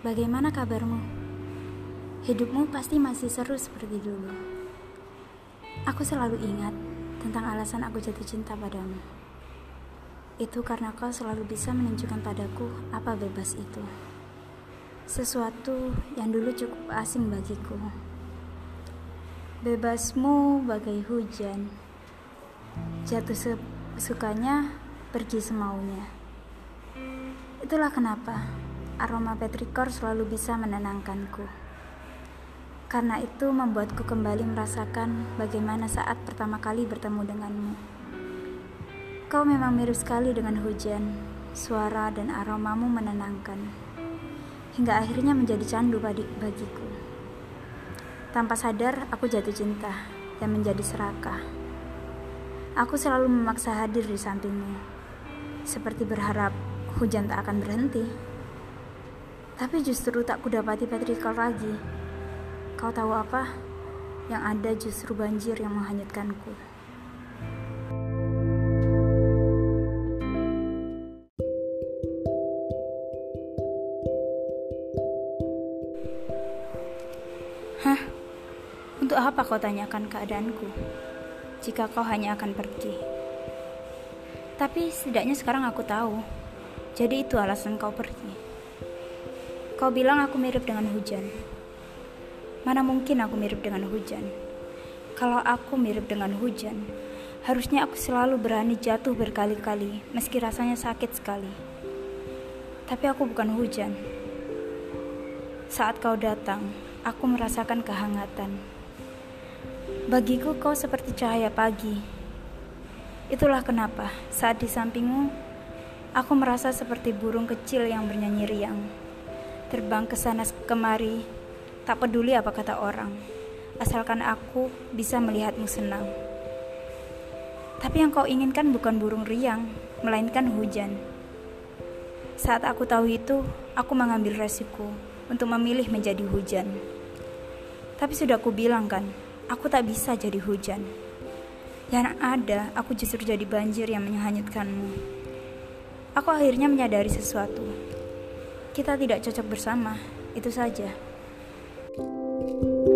Bagaimana kabarmu? Hidupmu pasti masih seru seperti dulu. Aku selalu ingat tentang alasan aku jatuh cinta padamu. Itu karena kau selalu bisa menunjukkan padaku apa bebas itu. Sesuatu yang dulu cukup asing bagiku. Bebasmu bagai hujan. Jatuh sukanya, pergi semaunya. Itulah kenapa aroma petrikor selalu bisa menenangkanku. Karena itu membuatku kembali merasakan bagaimana saat pertama kali bertemu denganmu. Kau memang mirip sekali dengan hujan, suara dan aromamu menenangkan. Hingga akhirnya menjadi candu bagiku. Tanpa sadar, aku jatuh cinta dan menjadi serakah. Aku selalu memaksa hadir di sampingmu, seperti berharap hujan tak akan berhenti. Tapi justru tak kudapati Patrickal lagi. Kau tahu apa? Yang ada justru banjir yang menghanyutkanku. Hah? Untuk apa kau tanyakan keadaanku? Jika kau hanya akan pergi. Tapi setidaknya sekarang aku tahu. Jadi itu alasan kau pergi. Kau bilang aku mirip dengan hujan. Mana mungkin aku mirip dengan hujan? Kalau aku mirip dengan hujan, harusnya aku selalu berani jatuh berkali-kali, meski rasanya sakit sekali. Tapi aku bukan hujan. Saat kau datang, aku merasakan kehangatan. Bagiku, kau seperti cahaya pagi. Itulah kenapa saat di sampingmu, aku merasa seperti burung kecil yang bernyanyi riang terbang ke sana kemari, tak peduli apa kata orang, asalkan aku bisa melihatmu senang. Tapi yang kau inginkan bukan burung riang, melainkan hujan. Saat aku tahu itu, aku mengambil resiko untuk memilih menjadi hujan. Tapi sudah aku bilang kan, aku tak bisa jadi hujan. Yang ada, aku justru jadi banjir yang menghanyutkanmu. Aku akhirnya menyadari sesuatu. Kita tidak cocok bersama, itu saja. thank you